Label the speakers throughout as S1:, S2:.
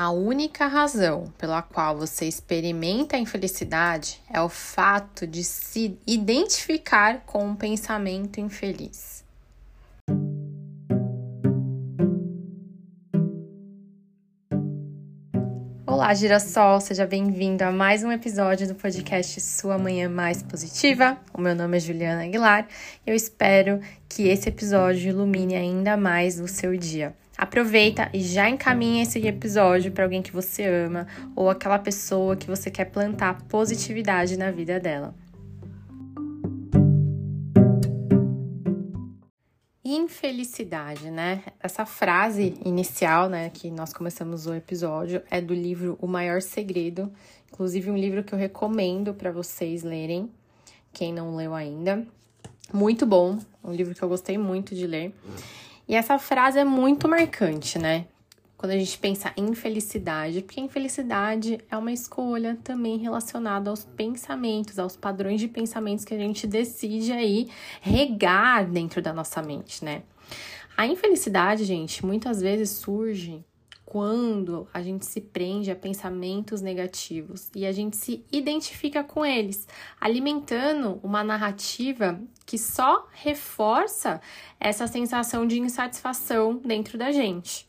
S1: A única razão pela qual você experimenta a infelicidade é o fato de se identificar com um pensamento infeliz. Olá, girassol, seja bem-vindo a mais um episódio do podcast Sua Manhã Mais Positiva. O meu nome é Juliana Aguilar e eu espero que esse episódio ilumine ainda mais o seu dia. Aproveita e já encaminha esse episódio para alguém que você ama ou aquela pessoa que você quer plantar positividade na vida dela. Infelicidade, né? Essa frase inicial, né, que nós começamos o episódio, é do livro O Maior Segredo, inclusive um livro que eu recomendo para vocês lerem, quem não leu ainda. Muito bom, um livro que eu gostei muito de ler. E essa frase é muito marcante, né? Quando a gente pensa em felicidade, porque infelicidade é uma escolha também relacionada aos pensamentos, aos padrões de pensamentos que a gente decide aí regar dentro da nossa mente, né? A infelicidade, gente, muitas vezes surge quando a gente se prende a pensamentos negativos e a gente se identifica com eles, alimentando uma narrativa que só reforça essa sensação de insatisfação dentro da gente.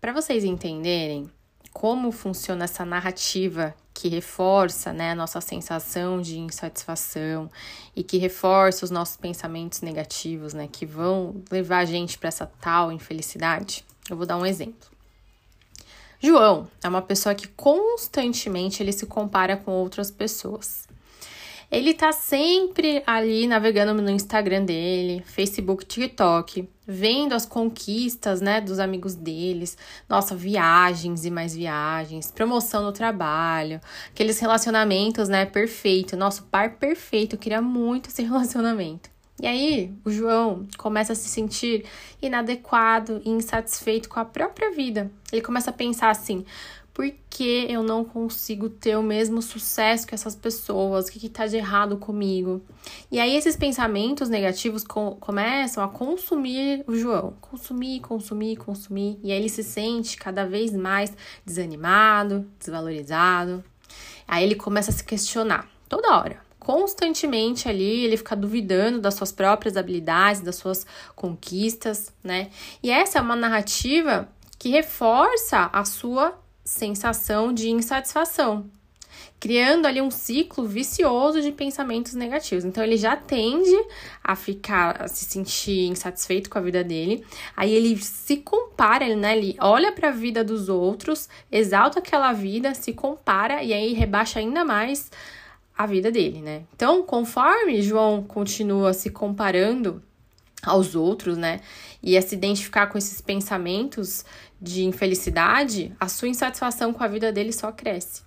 S1: Para vocês entenderem como funciona essa narrativa que reforça né, a nossa sensação de insatisfação e que reforça os nossos pensamentos negativos, né, que vão levar a gente para essa tal infelicidade, eu vou dar um exemplo. João é uma pessoa que constantemente ele se compara com outras pessoas. Ele tá sempre ali navegando no Instagram dele, Facebook, TikTok, vendo as conquistas, né, dos amigos deles, nossa, viagens e mais viagens, promoção no trabalho, aqueles relacionamentos, né, perfeito, nosso par perfeito, eu queria muito esse relacionamento. E aí, o João começa a se sentir inadequado e insatisfeito com a própria vida. Ele começa a pensar assim: por que eu não consigo ter o mesmo sucesso que essas pessoas? O que, está de errado comigo? E aí, esses pensamentos negativos com, começam a consumir o João. Consumir, consumir, consumir. E aí, ele se sente cada vez mais desanimado, desvalorizado. Aí, ele começa a se questionar toda hora constantemente ali, ele fica duvidando das suas próprias habilidades, das suas conquistas, né? E essa é uma narrativa que reforça a sua sensação de insatisfação, criando ali um ciclo vicioso de pensamentos negativos. Então ele já tende a ficar, a se sentir insatisfeito com a vida dele. Aí ele se compara, né? Ele olha para a vida dos outros, exalta aquela vida, se compara e aí rebaixa ainda mais a vida dele, né? Então, conforme João continua se comparando aos outros, né? E a se identificar com esses pensamentos de infelicidade, a sua insatisfação com a vida dele só cresce.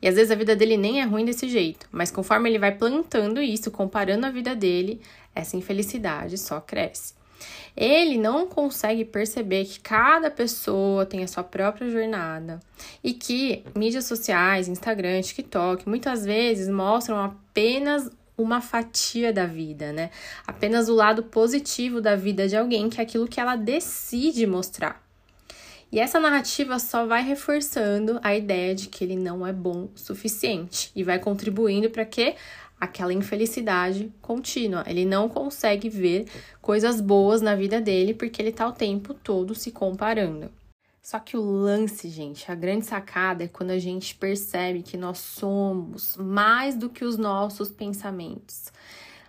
S1: E às vezes a vida dele nem é ruim desse jeito, mas conforme ele vai plantando isso, comparando a vida dele, essa infelicidade só cresce ele não consegue perceber que cada pessoa tem a sua própria jornada e que mídias sociais, Instagram, TikTok, muitas vezes mostram apenas uma fatia da vida, né? Apenas o lado positivo da vida de alguém, que é aquilo que ela decide mostrar. E essa narrativa só vai reforçando a ideia de que ele não é bom o suficiente e vai contribuindo para que aquela infelicidade contínua. Ele não consegue ver coisas boas na vida dele porque ele tá o tempo todo se comparando. Só que o lance, gente, a grande sacada é quando a gente percebe que nós somos mais do que os nossos pensamentos.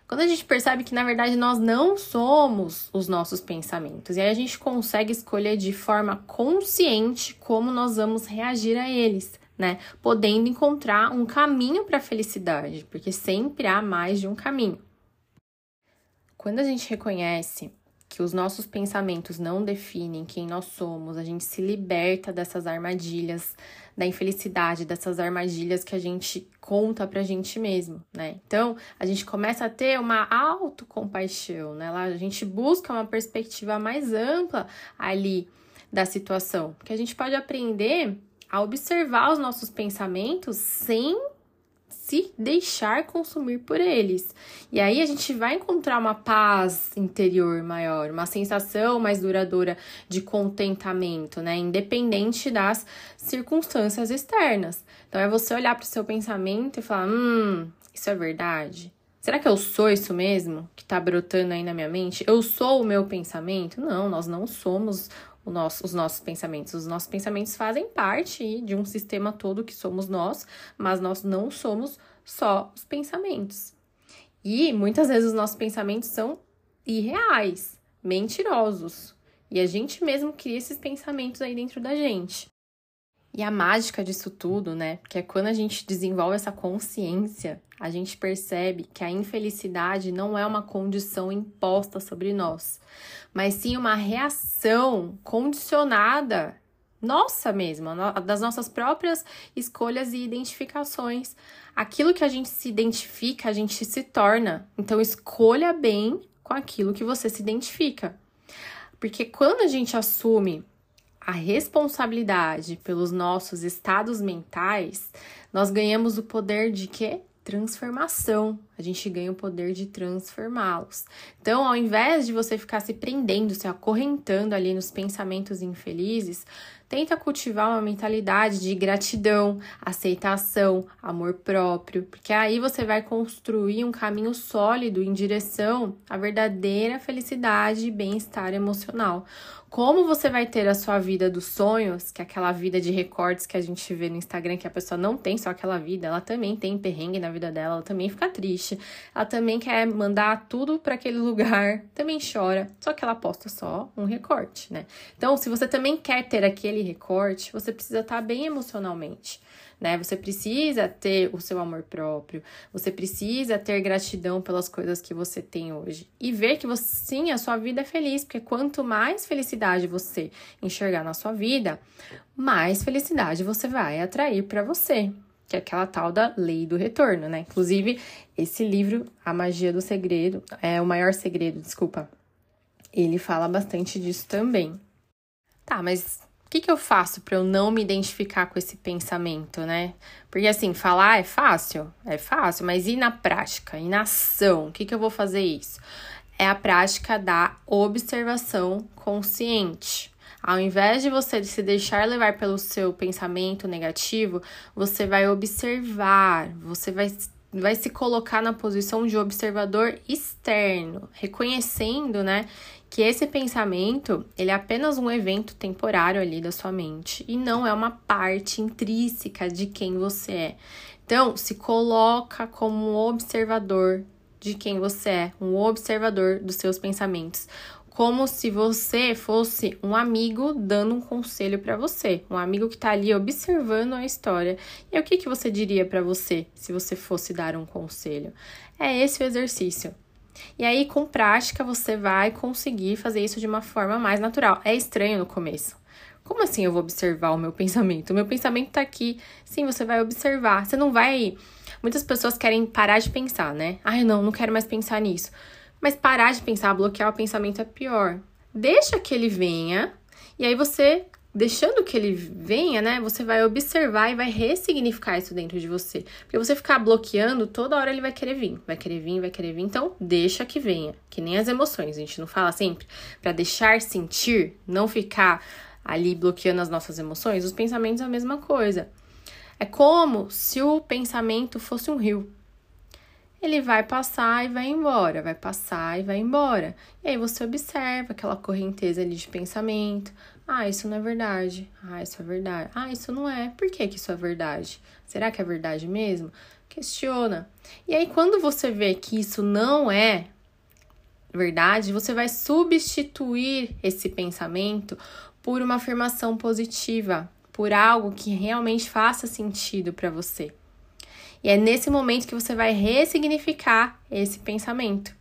S1: Quando a gente percebe que na verdade nós não somos os nossos pensamentos, e aí a gente consegue escolher de forma consciente como nós vamos reagir a eles né? Podendo encontrar um caminho para a felicidade, porque sempre há mais de um caminho. Quando a gente reconhece que os nossos pensamentos não definem quem nós somos, a gente se liberta dessas armadilhas da infelicidade, dessas armadilhas que a gente conta pra gente mesmo, né? Então, a gente começa a ter uma autocompaixão, né? A gente busca uma perspectiva mais ampla ali da situação, que a gente pode aprender a observar os nossos pensamentos sem se deixar consumir por eles. E aí a gente vai encontrar uma paz interior maior, uma sensação mais duradoura de contentamento, né? Independente das circunstâncias externas. Então é você olhar para o seu pensamento e falar: hum, isso é verdade? Será que eu sou isso mesmo que está brotando aí na minha mente? Eu sou o meu pensamento? Não, nós não somos nosso, os nossos pensamentos. Os nossos pensamentos fazem parte de um sistema todo que somos nós, mas nós não somos só os pensamentos. E muitas vezes os nossos pensamentos são irreais, mentirosos. E a gente mesmo cria esses pensamentos aí dentro da gente. E a mágica disso tudo, né? Porque é quando a gente desenvolve essa consciência, a gente percebe que a infelicidade não é uma condição imposta sobre nós, mas sim uma reação condicionada nossa mesma, das nossas próprias escolhas e identificações. Aquilo que a gente se identifica, a gente se torna. Então, escolha bem com aquilo que você se identifica. Porque quando a gente assume a responsabilidade pelos nossos estados mentais, nós ganhamos o poder de quê? Transformação. A gente ganha o poder de transformá-los. Então, ao invés de você ficar se prendendo, se acorrentando ali nos pensamentos infelizes, Tenta cultivar uma mentalidade de gratidão, aceitação, amor próprio, porque aí você vai construir um caminho sólido em direção à verdadeira felicidade e bem-estar emocional. Como você vai ter a sua vida dos sonhos, que é aquela vida de recortes que a gente vê no Instagram, que a pessoa não tem só aquela vida, ela também tem perrengue na vida dela, ela também fica triste, ela também quer mandar tudo para aquele lugar, também chora, só que ela posta só um recorte, né? Então, se você também quer ter aquele recorte, você precisa estar tá bem emocionalmente né? Você precisa ter o seu amor próprio, você precisa ter gratidão pelas coisas que você tem hoje e ver que você, sim, a sua vida é feliz, porque quanto mais felicidade você enxergar na sua vida, mais felicidade você vai atrair para você. Que é aquela tal da lei do retorno, né? Inclusive, esse livro, A Magia do Segredo, é o maior segredo, desculpa. Ele fala bastante disso também. Tá, mas o que, que eu faço para eu não me identificar com esse pensamento, né? Porque assim, falar é fácil, é fácil, mas e na prática, e na ação? O que, que eu vou fazer isso? É a prática da observação consciente. Ao invés de você se deixar levar pelo seu pensamento negativo, você vai observar, você vai vai se colocar na posição de observador externo, reconhecendo, né, que esse pensamento, ele é apenas um evento temporário ali da sua mente e não é uma parte intrínseca de quem você é. Então, se coloca como um observador de quem você é, um observador dos seus pensamentos, como se você fosse um amigo dando um conselho para você, um amigo que está ali observando a história. E o que, que você diria para você se você fosse dar um conselho? É esse o exercício. E aí, com prática, você vai conseguir fazer isso de uma forma mais natural. É estranho no começo. Como assim eu vou observar o meu pensamento? O meu pensamento tá aqui. Sim, você vai observar. Você não vai. Muitas pessoas querem parar de pensar, né? Ai, não, não quero mais pensar nisso. Mas parar de pensar, bloquear o pensamento é pior. Deixa que ele venha e aí você deixando que ele venha, né, você vai observar e vai ressignificar isso dentro de você. Porque você ficar bloqueando, toda hora ele vai querer vir, vai querer vir, vai querer vir. Então, deixa que venha, que nem as emoções, a gente não fala sempre para deixar sentir, não ficar ali bloqueando as nossas emoções. Os pensamentos é a mesma coisa. É como se o pensamento fosse um rio ele vai passar e vai embora, vai passar e vai embora. E aí você observa aquela correnteza ali de pensamento. Ah, isso não é verdade. Ah, isso é verdade. Ah, isso não é. Por que, que isso é verdade? Será que é verdade mesmo? Questiona. E aí, quando você vê que isso não é verdade, você vai substituir esse pensamento por uma afirmação positiva, por algo que realmente faça sentido para você. E é nesse momento que você vai ressignificar esse pensamento.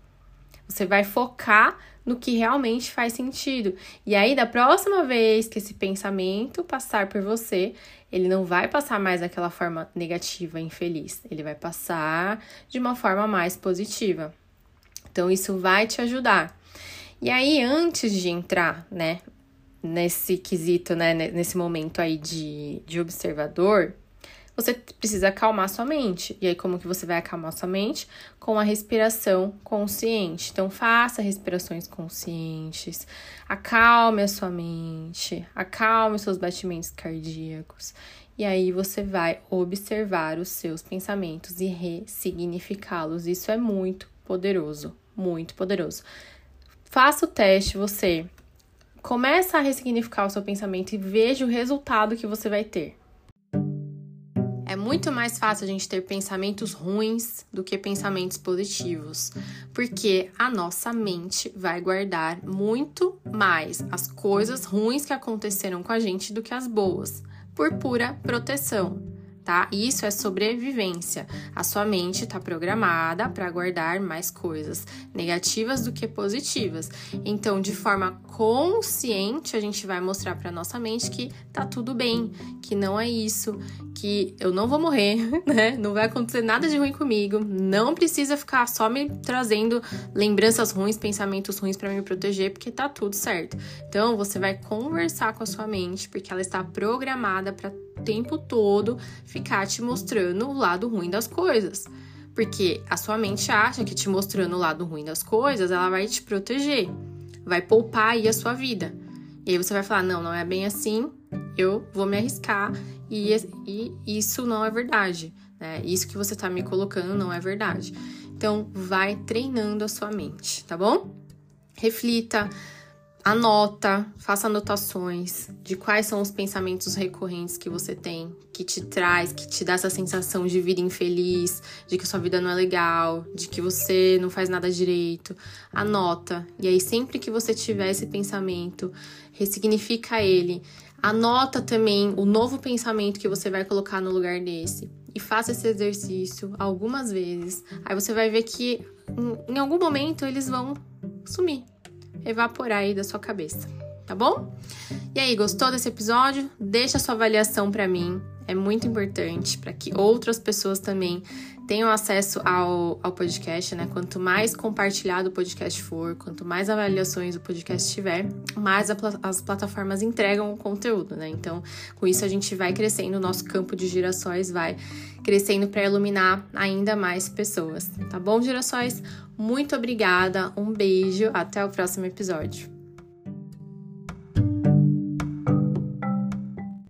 S1: Você vai focar no que realmente faz sentido. E aí, da próxima vez que esse pensamento passar por você, ele não vai passar mais daquela forma negativa, infeliz. Ele vai passar de uma forma mais positiva. Então, isso vai te ajudar. E aí, antes de entrar, né, nesse quesito, né, nesse momento aí de, de observador, você precisa acalmar sua mente. E aí, como que você vai acalmar sua mente? Com a respiração consciente. Então, faça respirações conscientes, acalme a sua mente, acalme os seus batimentos cardíacos. E aí você vai observar os seus pensamentos e ressignificá-los. Isso é muito poderoso, muito poderoso. Faça o teste, você começa a ressignificar o seu pensamento e veja o resultado que você vai ter. É muito mais fácil a gente ter pensamentos ruins do que pensamentos positivos, porque a nossa mente vai guardar muito mais as coisas ruins que aconteceram com a gente do que as boas, por pura proteção tá? Isso é sobrevivência. A sua mente está programada para guardar mais coisas negativas do que positivas. Então, de forma consciente, a gente vai mostrar para nossa mente que tá tudo bem, que não é isso, que eu não vou morrer, né? Não vai acontecer nada de ruim comigo. Não precisa ficar só me trazendo lembranças ruins, pensamentos ruins para me proteger, porque tá tudo certo. Então, você vai conversar com a sua mente, porque ela está programada para tempo todo ficar te mostrando o lado ruim das coisas. Porque a sua mente acha que te mostrando o lado ruim das coisas, ela vai te proteger, vai poupar aí a sua vida. E aí você vai falar: não, não é bem assim, eu vou me arriscar e, e isso não é verdade. Né? Isso que você tá me colocando não é verdade. Então, vai treinando a sua mente, tá bom? Reflita, Anota, faça anotações de quais são os pensamentos recorrentes que você tem, que te traz, que te dá essa sensação de vida infeliz, de que sua vida não é legal, de que você não faz nada direito. Anota. E aí, sempre que você tiver esse pensamento, ressignifica ele. Anota também o novo pensamento que você vai colocar no lugar desse. E faça esse exercício algumas vezes. Aí você vai ver que em algum momento eles vão sumir evaporar aí da sua cabeça, tá bom? E aí, gostou desse episódio? Deixa sua avaliação para mim, é muito importante para que outras pessoas também tenham acesso ao, ao podcast, né? Quanto mais compartilhado o podcast for, quanto mais avaliações o podcast tiver, mais a, as plataformas entregam o conteúdo, né? Então, com isso a gente vai crescendo, o nosso campo de girassóis vai crescendo para iluminar ainda mais pessoas, tá bom, girassóis? Muito obrigada, um beijo, até o próximo episódio.